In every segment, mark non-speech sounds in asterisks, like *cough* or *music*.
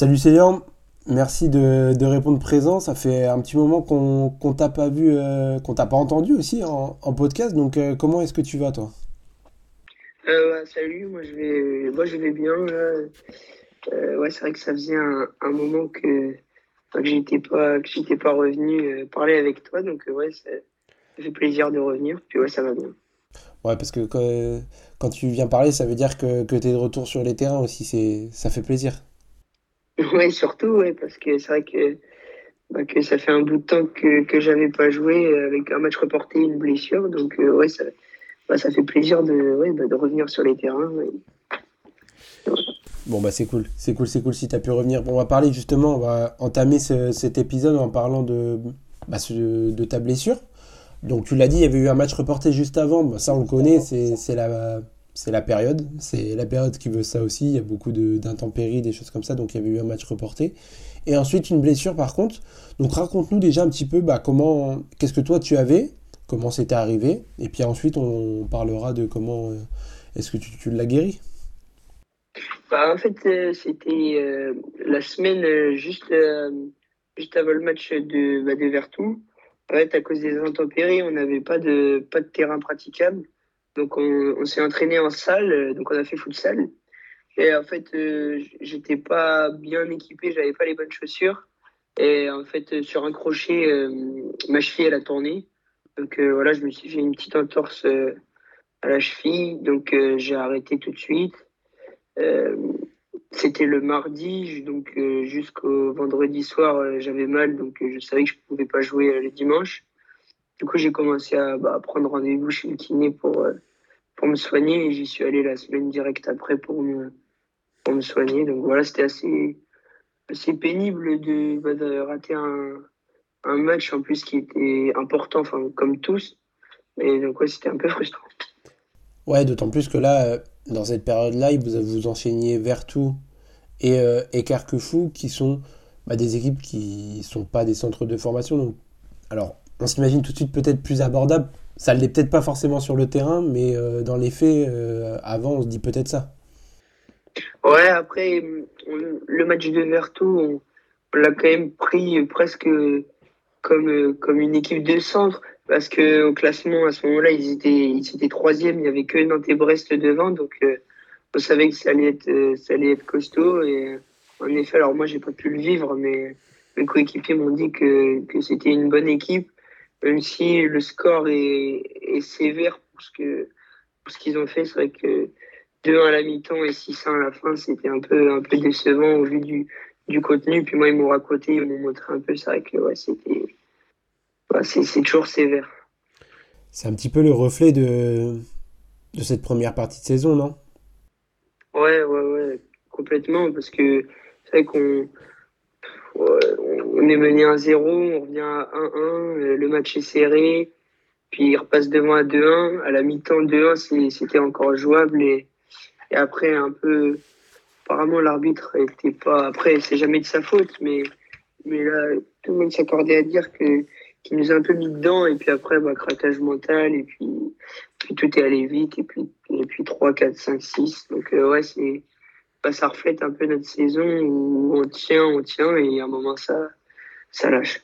Salut Célian, merci de, de répondre présent. Ça fait un petit moment qu'on qu'on t'a pas vu, euh, qu'on t'a pas entendu aussi en, en podcast. Donc euh, comment est-ce que tu vas toi? Euh, ouais, salut, moi je vais, moi je vais bien. Euh, ouais, c'est vrai que ça faisait un, un moment que, que j'étais pas, que j'étais pas revenu parler avec toi, donc ouais, ça, ça fait plaisir de revenir. Puis ouais, ça va bien. Ouais, parce que quand, quand tu viens parler, ça veut dire que, que tu es de retour sur les terrains aussi. C'est, ça fait plaisir. *laughs* Ouais, surtout, ouais, parce que c'est vrai que, bah, que ça fait un bout de temps que que j'avais pas joué euh, avec un match reporté, une blessure, donc euh, ouais, ça, bah, ça fait plaisir de, ouais, bah, de revenir sur les terrains. Bon bah c'est cool, c'est cool, c'est cool si tu as pu revenir. Bon, on va parler justement, on va entamer ce- cet épisode en parlant de, bah, de ta blessure. Donc tu l'as dit, il y avait eu un match reporté juste avant. Ça on le connaît, c'est la, c'est la période. C'est la période qui veut ça aussi. Il y a beaucoup d'intempéries, des choses comme ça. Donc il y avait eu un match reporté. Et ensuite une blessure par contre. Donc raconte-nous déjà un petit peu bah, comment, qu'est-ce que toi tu avais, comment c'était arrivé. Et puis ensuite on parlera de comment euh, est-ce que tu, l'as guéri? Bah, en fait, euh, c'était euh, la semaine juste, avant le match de, bah, Vertou. À cause des intempéries, on n'avait pas de terrain praticable. Donc, on, s'est entraîné en salle. euh, Donc, on a fait futsal. Et en fait, euh, j'étais pas bien équipé, j'avais pas les bonnes chaussures. Et en fait, euh, sur un crochet, ma cheville, elle a tourné. Donc, voilà, je me suis fait une petite entorse à la cheville. Donc, j'ai arrêté tout de suite. C'était le mardi, donc jusqu'au vendredi soir, j'avais mal, donc je savais que je pouvais pas jouer le dimanche. Du coup, j'ai commencé à, bah, à prendre rendez-vous chez le kiné pour, euh, pour me soigner et j'y suis allé la semaine directe après pour me, pour me soigner. Donc voilà, c'était assez, assez pénible de, bah, rater un, un match en plus qui était important, comme tous. Et donc, ouais, c'était un peu *laughs* frustrant. Ouais, d'autant plus que là, euh, dans cette période-là, vous vous enchaîniez Vertou et, euh, et Carquefou, qui sont bah, des équipes qui sont pas des centres de formation. Donc, alors, on s'imagine tout de suite peut-être plus abordable. Ça ne l'est peut-être pas forcément sur le terrain, mais euh, dans les faits, euh, avant, on se dit peut-être ça. Ouais, après, le match de Vertou, on, l'a quand même pris presque comme, comme une équipe de centre, parce que au classement, à ce moment-là, ils étaient, ils troisième, il y avait que Nantes et Brest devant, donc euh, on savait que ça allait être, ça allait être costaud. Et en effet, alors moi, j'ai pas pu le vivre, mais mes coéquipiers m'ont dit que, que c'était une bonne équipe, même si le score est, est sévère pour ce que, pour ce qu'ils ont fait. C'est vrai que 2-1 à la mi-temps et 6-1 à la fin, c'était un peu, un peu décevant au vu du, du contenu. Puis moi, ils m'ont raconté, ils m'ont montré un peu. C'est vrai que ouais, c'était, ouais, c'est, c'est toujours sévère. C'est un petit peu le reflet de, de cette première partie de saison, non? Ouais, ouais, ouais, complètement. Parce que c'est vrai qu'on on est mené 1-0, on revient à 1-1, euh, le match est serré. Puis il repasse devant à 2-1. À la mi-temps, 2-1, c'est- c'était encore jouable. Et, après, un peu, apparemment, l'arbitre était pas. Après, c'est jamais de sa faute, mais, mais là, tout le monde s'accordait à dire que qu'il nous a un peu mis dedans. Et puis après, bah, craquage mental. Et puis, puis tout est allé vite. Et puis, et puis 3, 4, 5, 6. Donc, euh, ouais, c'est, bah, ça reflète un peu notre saison où on tient, on tient. Et à un moment, ça, ça lâche.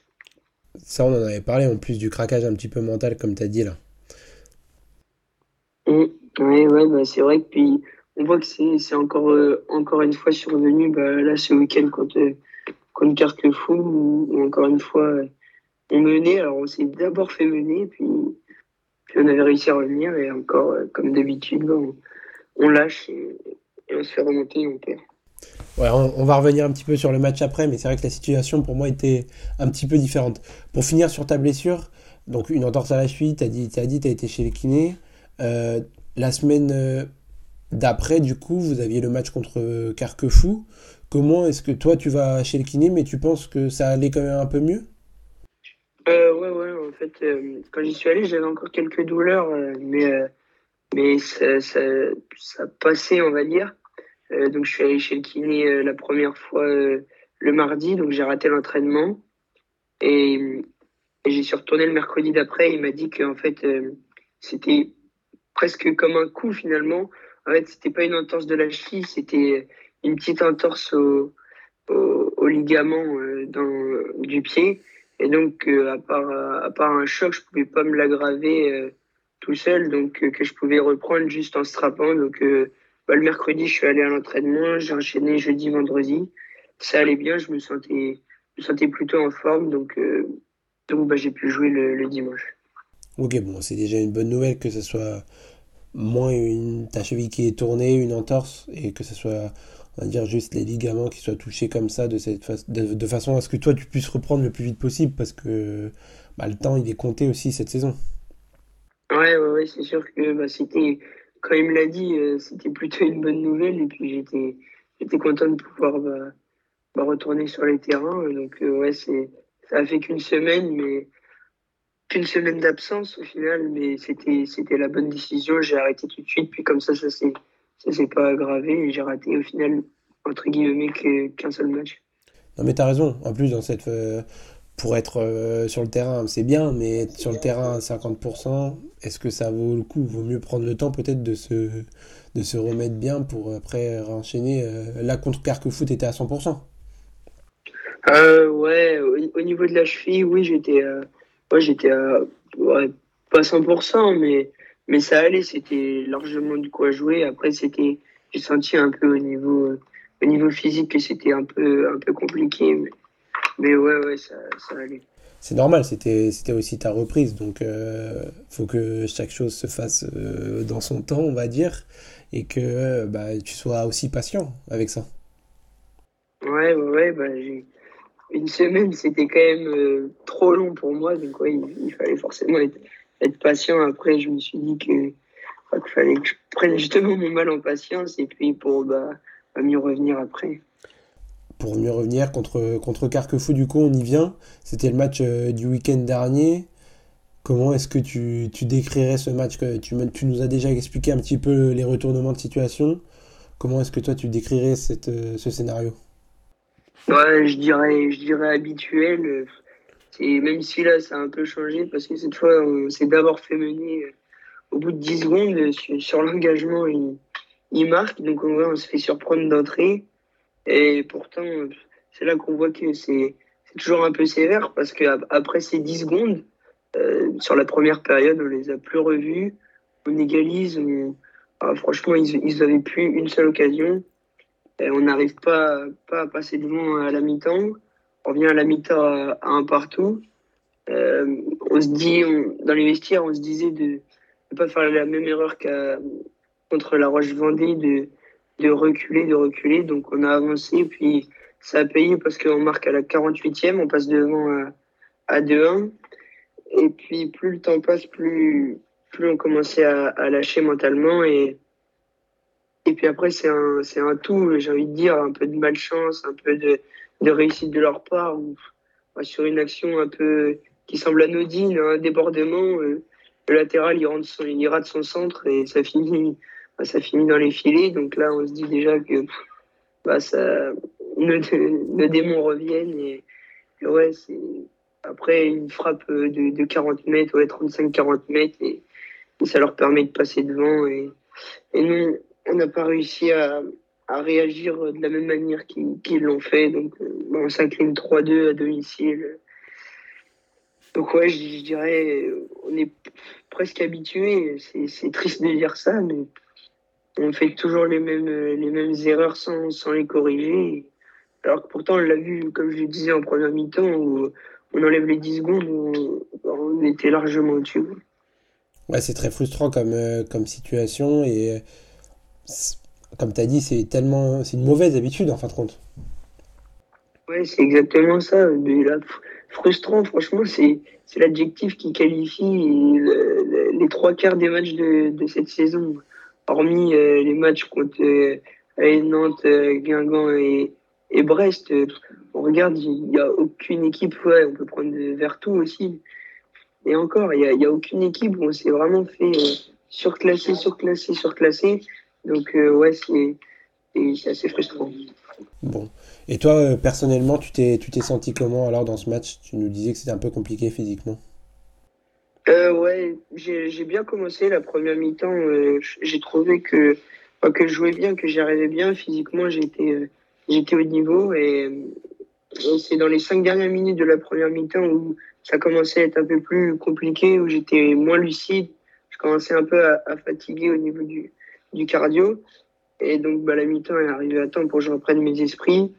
Ça, on en avait parlé en plus du craquage un petit peu mental, comme tu as dit là. Mm. Ouais, ouais, bah, c'est vrai que puis on voit que c'est encore euh, encore une fois survenu bah, là ce week-end contre euh, contre Carquefou où, où encore une fois euh, on menait alors on s'est d'abord fait mener puis puis on avait réussi à revenir et encore euh, comme d'habitude bah, on, on lâche et, et on se fait remonter et on perd. On, va revenir un petit peu sur le match après, mais c'est vrai que la situation pour moi était un petit peu différente. Pour finir sur ta blessure, donc une entorse à la cheville, t'as dit, t'as dit, t'as été chez le kiné. Euh, la semaine euh, d'après, du coup, vous aviez le match contre Carquefou. Comment est-ce que toi tu vas chez le kiné, mais tu penses que ça allait quand même un peu mieux? Euh, ouais ouais en fait euh, quand j'y suis allé j'avais encore quelques douleurs mais mais ça, ça ça passait on va dire. Euh, donc je suis allé chez le kiné euh, la première fois euh, le mardi, donc j'ai raté l'entraînement et, et j'y suis retourné le mercredi d'après. Il m'a dit que en fait c'était presque comme un coup finalement. En fait c'était pas une entorse de la cheville, c'était une petite entorse au, au, ligament dans, du pied. Et donc, à, part, à part un choc, je pouvais pas me l'aggraver tout seul, donc que je pouvais reprendre juste en strappant. Donc, bah, le mercredi, je suis allé à l'entraînement, j'ai enchaîné jeudi, vendredi. Ça allait bien, je me sentais, je me sentais plutôt en forme, donc, donc bah, j'ai pu jouer le, le dimanche. Ok, bon, c'est déjà une bonne nouvelle que ce soit moins une, ta cheville qui est tournée, une entorse, et que ce soit, on va dire, juste les ligaments qui soient touchés comme ça, de, cette de, façon à ce que toi, tu puisses reprendre le plus vite possible, parce que bah, le temps, il est compté aussi cette saison. Ouais, ouais, ouais c'est sûr que bah, c'était, quand il me l'a dit, euh, c'était plutôt une bonne nouvelle, et puis j'étais, j'étais content de pouvoir bah, bah retourner sur les terrains. Donc, euh, ouais, c'est, ça a fait qu'une semaine, mais qu'une semaine d'absence au final, mais c'était c'était la bonne décision. J'ai arrêté tout de suite, puis comme ça, ça s'est ça s'est pas aggravé et j'ai raté au final entre guillemets qu'un seul match. Non mais t'as raison. En plus dans cette euh, pour être euh, sur le terrain, c'est bien, mais être sur le terrain à 50%, est-ce que ça vaut le coup? Vaut mieux prendre le temps peut-être de se, de se remettre bien pour après enchaîner. Euh, là, contre Carquefoot, était à 100%. ouais, au, niveau de la cheville, oui, j'étais ouais, j'étais à pas 100%, mais, mais ça allait, c'était largement du quoi jouer. Après, c'était, j'ai senti un peu au niveau, au niveau physique que c'était un peu, un peu compliqué, mais ouais, ouais, ça, ça allait. C'est normal, c'était, c'était aussi ta reprise, donc il euh, faut que chaque chose se fasse euh, dans son temps, on va dire, et que bah, tu sois aussi patient avec ça. Ouais, ouais, ouais bah, une semaine, c'était quand même euh, trop long pour moi. Donc, ouais, il, fallait forcément être, être, patient. Après, je me suis dit que qu'il fallait que je prenne justement mon mal en patience et puis pour bah, mieux revenir après. Pour mieux revenir contre, Carquefou, du coup, on y vient. C'était le match euh, du week-end dernier. Comment est-ce que tu, tu, décrirais ce match que tu, nous as déjà expliqué un petit peu les retournements de situation. Comment est-ce que toi tu décrirais cette, euh, ce scénario? Ouais, je dirais, je dirais habituel. C'est, même si là, ça a un peu changé parce que cette fois, on s'est d'abord fait mener au bout de 10 secondes sur, l'engagement, il, marque. Donc, on, on se fait surprendre d'entrée. Et pourtant, c'est là qu'on voit que c'est, toujours un peu sévère parce qu'après ces 10 secondes, euh, sur la première période, on les a plus revus. On égalise. Ah, franchement, ils, ils avaient plus une seule occasion on n'arrive pas, à passer devant à la mi-temps. On revient à la mi-temps à, un partout. Euh, on se dit, dans les vestiaires, on se disait de ne pas faire la même erreur qu'à contre la Roche-Vendée, de, de reculer, de reculer. Donc on a avancé, puis ça a payé parce qu'on marque à la 48e, on passe devant à, à 2-1. Et puis plus le temps passe, plus, plus on commençait à, lâcher mentalement et et puis après, c'est un, c'est un tout, j'ai envie de dire, un peu de malchance, un peu de, de réussite de leur part, ou sur une action un peu qui semble anodine, un débordement, euh, le latéral il, rentre son, il rate son centre et ça finit, bah, ça finit dans les filets. Donc là, on se dit déjà que bah, ça, *laughs* le, démon revienne. Et, ouais, c'est après une frappe de, de 40 mètres, ouais, 35-40 mètres, et, ça leur permet de passer devant. Et, et nous, on n'a pas réussi à, réagir de la même manière qu'ils l'ont fait. Donc, euh, on s'incline 3-2 à domicile. Donc, ouais, je, dirais, on est presque habitué. C'est triste de dire ça, mais on fait toujours les mêmes, les mêmes erreurs sans, sans les corriger. Alors que pourtant, on l'a vu, comme je le disais en première mi-temps, où on enlève les 10 secondes, où on, était largement au-dessus. Ouais, c'est très frustrant comme, euh, comme situation et comme tu as dit, c'est tellement, c'est une mauvaise habitude en fin de compte. Ouais, c'est exactement ça. Mais là, frustrant, franchement, c'est, l'adjectif qui qualifie les trois quarts des matchs de, de cette saison. Hormis euh, les matchs contre euh, Nantes, euh, Guingamp et, Brest, on regarde, il n'y a aucune équipe, ouais, on peut prendre Vertou aussi. Et encore, il n'y a, a, aucune équipe où on s'est vraiment fait surclasser, surclasser, surclasser. Donc, euh, ouais, c'est assez frustrant. Bon. Et toi, euh, personnellement, tu t'es senti comment alors dans ce match? Tu nous disais que c'était un peu compliqué physiquement. Euh, ouais, j'ai bien commencé la première mi-temps. j'ai trouvé que, que je jouais bien, que j'y arrivais bien. Physiquement, j'étais j'étais au niveau et, c'est dans les cinq dernières minutes de la première mi-temps où ça commençait à être un peu plus compliqué, où j'étais moins lucide. Je commençais un peu à, fatiguer au niveau du, du cardio. Et donc, bah, la mi-temps est arrivée à temps pour que je reprenne mes esprits.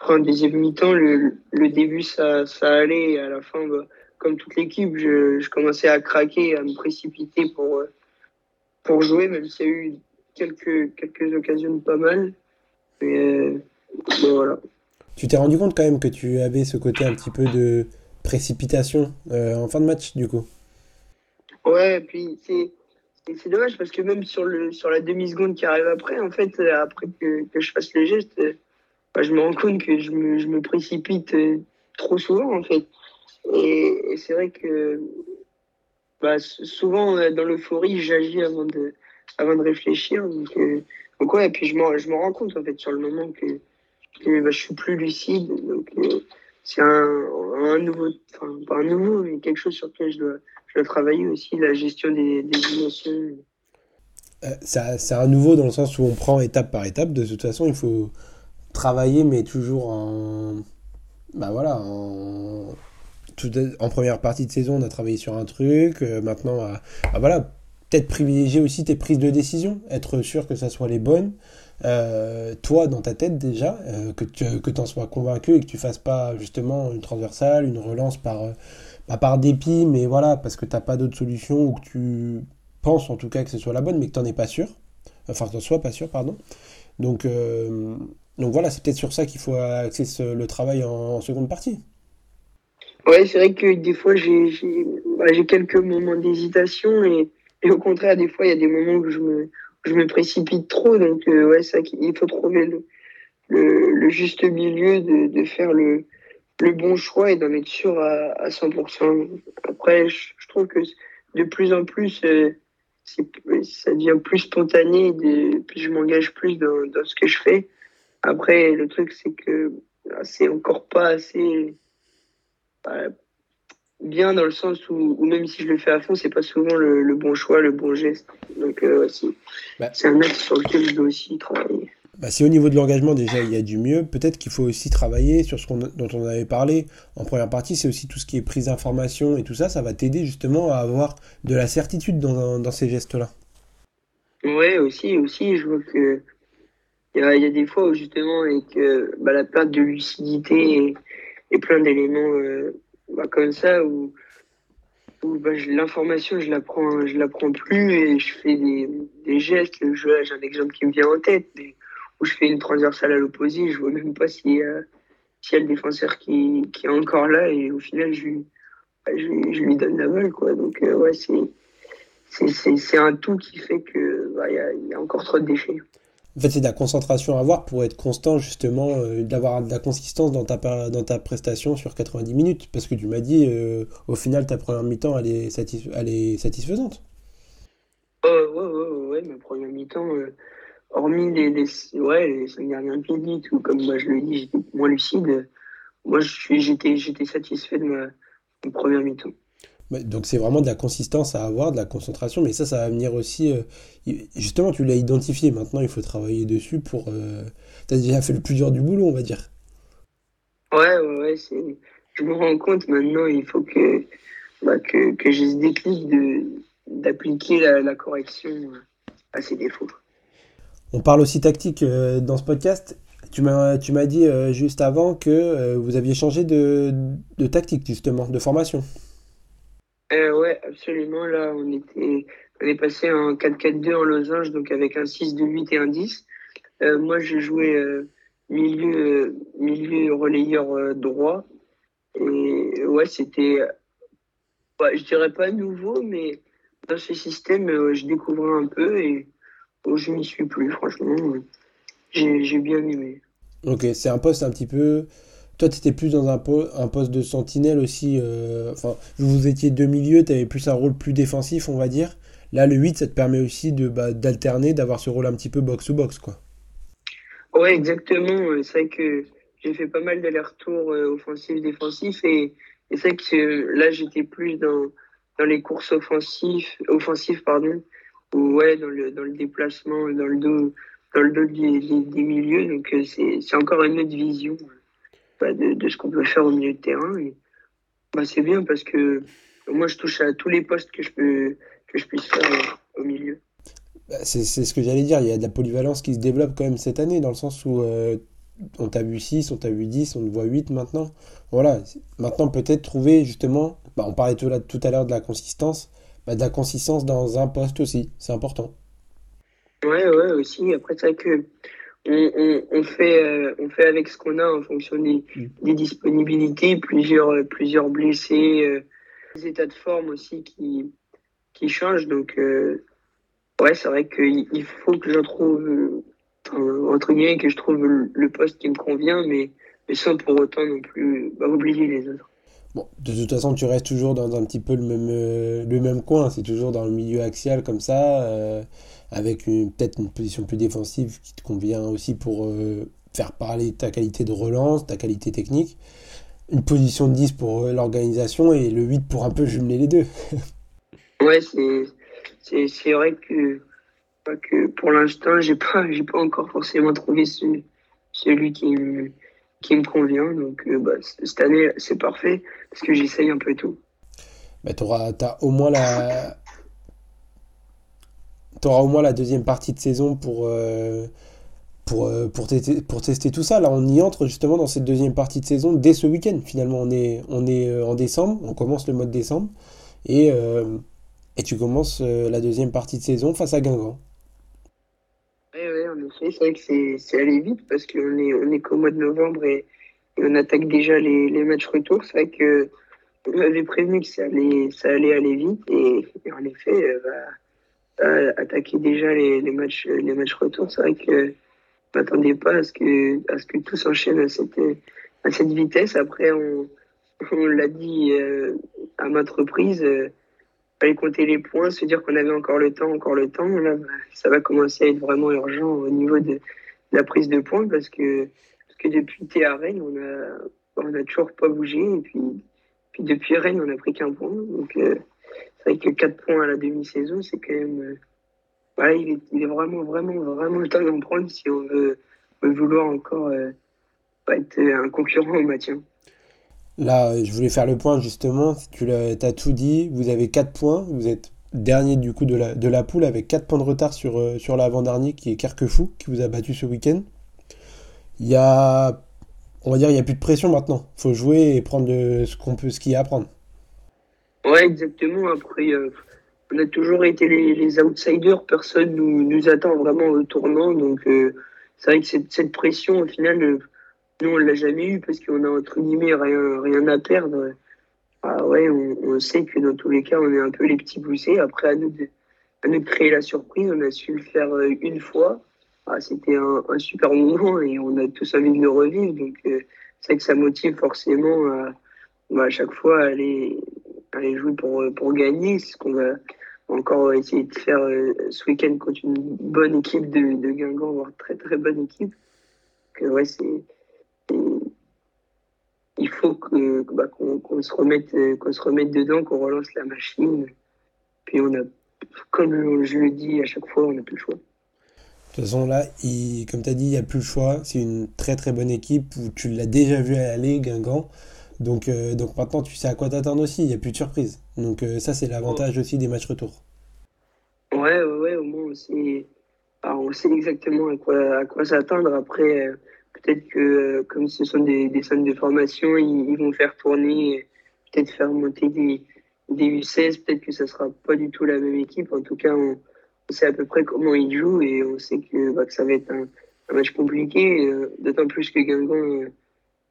En deuxième mi-temps, le, le, début, ça, ça allait. Et à la fin, bah, comme toute l'équipe, je, je, commençais à craquer, à me précipiter pour, pour jouer, même s'il y a eu quelques, quelques occasions pas mal. Mais, voilà. Tu t'es rendu compte quand même que tu avais ce côté un petit peu de précipitation euh, en fin de match, du coup? Ouais, puis c'est. C'est dommage parce que même sur, le, sur la demi-seconde qui arrive après, en fait, après que, que je fasse le geste, bah, je me rends compte que je me, je me précipite euh, trop souvent, en fait. Et, c'est vrai que bah, souvent, euh, dans l'euphorie, j'agis avant de, avant de réfléchir. Donc, donc ouais, et puis je me, rends compte, en fait, sur le moment que, que bah, je suis plus lucide. Donc, c'est un, un, nouveau, enfin, pas un nouveau, mais quelque chose sur lequel je dois, je dois travailler aussi, la gestion des, des émotions. Euh, c'est un nouveau dans le sens où on prend étape par étape. De toute façon, il faut travailler, mais toujours en. Bah voilà, en. En première partie de saison, on a travaillé sur un truc. Euh, maintenant, voilà, peut-être privilégier aussi tes prises de décision, être sûr que ça soit les bonnes. Euh, toi, dans ta tête déjà, euh, que tu en sois convaincu et que tu fasses pas justement une transversale, une relance par, bah, par dépit, mais voilà, parce que tu n'as pas d'autre solution ou que tu penses en tout cas que ce soit la bonne, mais que tu n'en es pas sûr. Enfin, que tu n'en sois pas sûr, pardon. Donc, donc voilà, c'est peut-être sur ça qu'il faut axer le travail en, seconde partie. Ouais, c'est vrai que des fois, j'ai bah, quelques moments d'hésitation et, et, au contraire, des fois, il y a des moments où je me, je me précipite trop. Donc, euh, ouais, ça, il faut trouver le, le, juste milieu de, de faire le, le bon choix et d'en être sûr à, à 100%. Après, je, trouve que de plus en plus, euh, ça devient plus spontané, de, je m'engage plus dans, dans, ce que je fais. Après, le truc, c'est que ah, c'est encore pas assez. Bien dans le sens où, même si je le fais à fond, c'est pas souvent le, bon choix, le bon geste. Donc euh, bah. c'est un axe sur lequel je dois aussi travailler. Bah, si au niveau de l'engagement déjà il y a du mieux, peut-être qu'il faut aussi travailler sur ce dont on avait parlé en première partie, c'est aussi tout ce qui est prise d'information et tout ça, ça va t'aider justement à avoir de la certitude dans, dans ces gestes-là. Ouais, aussi, aussi, je vois que il y a, y a, des fois où justement avec bah, la perte de lucidité et, plein d'éléments euh, bah, comme ça où, où bah, l'information je la prends je la prends plus et je fais des, des gestes. J'ai un exemple qui me vient en tête mais où je fais une transversale à l'opposé je vois même pas si s'il y a le défenseur qui, qui est encore là et au final je bah, je, lui donne la balle quoi. Donc euh, ouais c'est c'est un tout qui fait que bah, il y, a encore trop de déchets en fait, c'est de la concentration à avoir pour être constant, justement, euh, d'avoir de la consistance dans ta, dans ta prestation sur 90 minutes. Parce que tu m'as dit, euh, au final, ta première mi-temps, elle, est elle est satisfaisante. Euh, ouais, ouais, ouais, ma première mi-temps, hormis les, les, ouais, les 5 dernières minutes, ou comme moi je le dis, j'étais moins lucide, moi j'étais satisfait de ma première mi-temps. Donc c'est vraiment de la consistance à avoir, de la concentration, mais ça, ça va venir aussi. Euh, justement, tu l'as identifié. Maintenant, il faut travailler dessus pour. Euh, tu as déjà fait le plus dur du boulot, on va dire. Ouais, ouais, ouais. Je me rends compte maintenant, il faut que, bah, que, que j'ai ce déclic d'appliquer la, la, correction à ses défauts. On parle aussi tactique euh, dans ce podcast. Tu m'as dit juste avant que vous aviez changé de, de tactique, justement, de formation. Euh, ouais, absolument. Là, on était, on est passé en 4-4-2 en losange, donc avec un 6-2-8 et un 10. Euh, moi, j'ai joué euh, milieu, milieu relayeur euh, droit. Et ouais, c'était, je dirais pas nouveau, mais dans ce système, je découvrais un peu et oh, je m'y suis plus, franchement. J'ai bien aimé. Ok, c'est un poste un petit peu toi, tu étais plus dans un, un, poste de sentinelle aussi. Euh, enfin, vous étiez deux milieux, tu avais plus un rôle plus défensif, on va dire. Là, le 8, ça te permet aussi de bah, d'alterner, d'avoir ce rôle un petit peu box-to-box, quoi. Ouais, exactement. C'est vrai que j'ai fait pas mal d'allers-retours euh, offensifs-défensifs et, c'est vrai que là, j'étais plus dans, dans les courses offensives, offensives pardon, ou ouais, dans le, dans le déplacement, dans le dos, dans le dos des, milieux. Donc c'est encore une autre vision bah, de, de, ce qu'on peut faire au milieu de terrain. Et, bah, c'est bien parce que moi, je touche à tous les postes que je, peux, que je puisse faire au milieu. Bah, c'est ce que j'allais dire. Il y a de la polyvalence qui se développe quand même cette année, dans le sens où on t'a vu 6, on t'a vu 10, on te voit 8 maintenant. Voilà, maintenant peut-être trouver justement, bah, on parlait tout, tout à l'heure de la consistance, bah, de la consistance dans un poste aussi, c'est important. Ouais, ouais, aussi. Après, c'est vrai que on, fait, euh, on fait avec ce qu'on a en fonction des, mm. disponibilités, plusieurs, euh, plusieurs blessés, euh, des états de forme aussi qui, qui changent. Donc, ouais, c'est vrai qu'il faut que je trouve entre guillemets, que je trouve le, poste qui me convient, mais, mais sans pour autant non plus bah, oublier les autres. Bon, de toute façon, tu restes toujours dans un petit peu le même, le même coin. C'est toujours dans le milieu axial comme ça, avec peut-être une position plus défensive qui te convient aussi pour euh, faire parler ta qualité de relance, ta qualité technique. Une position de 10 pour l'organisation et le 8 pour un peu jumeler les deux. *laughs* ouais, c'est vrai que que pour l'instant, j'ai pas, pas encore forcément trouvé celui qui me, qui me convient. Donc, euh, bah, cette année, c'est parfait parce que j'essaye un peu tout. Mais tu as au moins la. Auras au moins la deuxième partie de saison pour, euh, pour, euh, pour, tester, tout ça. Là, on y entre justement dans cette deuxième partie de saison dès ce week-end. Finalement, on est, on est en décembre, on commence le mois de décembre. Et, et tu commences la deuxième partie de saison face à Guingamp. Oui, en effet, c'est vrai que c'est allé vite parce qu'on est, on est qu'au mois de novembre et, on attaque déjà les, les matchs retour. C'est vrai que on avait prévenu que ça allait, ça allait aller vite et, en effet, euh, bah, attaquer déjà les, matchs, les matchs retour, c'est vrai que je m'attendais pas à ce que, à ce que tout s'enchaîne à cette, à cette vitesse. Après, on, on l'a dit euh, à maintes reprises. Euh, fallait compter les points, se dire qu'on avait encore le temps, encore le temps. Là, bah, ça va commencer à être vraiment urgent au niveau de, la prise de points parce que, parce que depuis T Rennes, on a, on a toujours pas bougé. Et puis, puis depuis Rennes, on a pris qu'un point. Donc, euh, c'est vrai que 4 points à la demi-saison, c'est quand même. Euh, il est, vraiment, vraiment, vraiment le temps d'en prendre si on veut, vouloir encore euh, être un concurrent au maintien. Là, je voulais faire le point justement. Tu as tout dit. Vous avez 4 points. Vous êtes dernier du coup de la, poule avec 4 points de retard sur, euh, sur l'avant-dernier qui est Carquefou qui vous a battu ce week-end. Il y a, on va dire, il n'y a plus de pression maintenant. Il faut jouer et prendre ce qu'on peut, ce qu'il y a à prendre. Ouais, exactement. Après, euh, on a toujours été les, outsiders. Personne nous, nous attend vraiment au tournant. Donc, euh, c'est vrai que cette, cette pression, au final, nous, on l'a jamais eu parce qu'on a entre guillemets rien, rien à perdre. Ah ouais, on, sait que dans tous les cas, on est un peu les petits poussés. Après, à nous de, à nous créer la surprise, on a su le faire euh, une fois. Ah, C'était un, un, super moment et on a tous envie de le revivre. Donc, euh, c'est que ça motive forcément à, bah, à chaque fois aller, aller jouer pour, pour gagner. C'est ce qu'on va encore essayer de faire euh, ce week-end contre une bonne équipe de, de Guingamp, voire très très bonne équipe. Que, ouais, c'est il faut que bah, qu'on se remette qu'on se remette dedans, qu'on relance la machine. Puis on a, comme je le dis à chaque fois, on n'a plus le choix. De toute façon, là, comme tu as dit, il n'y a plus le choix. C'est une très très bonne équipe où tu l'as déjà vu aller, Guingamp. Donc, euh, donc maintenant, tu sais à quoi t'attendre aussi. Il n'y a plus de surprise. Donc, euh, ça, c'est l'avantage aussi des matchs retour. Ouais, ouais, au moins, on sait, on sait exactement à quoi, à quoi s'attendre. Après, euh, Peut-être que, comme ce sont des, des centres de formation, ils, vont faire tourner, peut-être faire monter des, des U16. Peut-être que ça sera pas du tout la même équipe. En tout cas, on, sait à peu près comment ils jouent et on sait que, bah, que ça va être un, match compliqué. D'autant plus que Guingamp,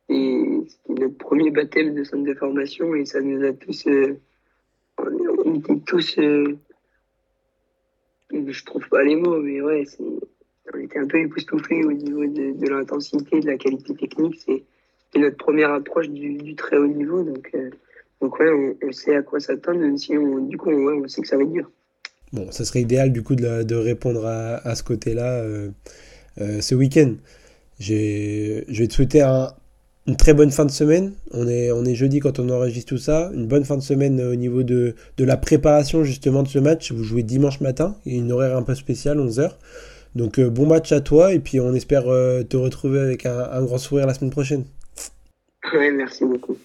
c'était notre premier baptême de centre de formation et ça nous a tous. on était tous. je trouve pas les mots, mais ouais, on était un peu époustouflés au niveau de, l'intensité, de la qualité technique. C'est notre première approche du, très haut niveau. Donc, euh, donc ouais, on, sait à quoi s'attendre, même si on, du coup, on, on, sait que ça va être dur. Bon, ça serait idéal du coup de, répondre à, ce côté-là euh, euh, ce week-end. Je vais te souhaiter une très bonne fin de semaine. On est, jeudi quand on enregistre tout ça. Une bonne fin de semaine au niveau de, la préparation justement de ce match. Vous jouez dimanche matin, et une horaire un peu spéciale, 11h. Donc bon match à toi et puis on espère te retrouver avec un, un grand sourire la semaine prochaine. Ouais, merci beaucoup.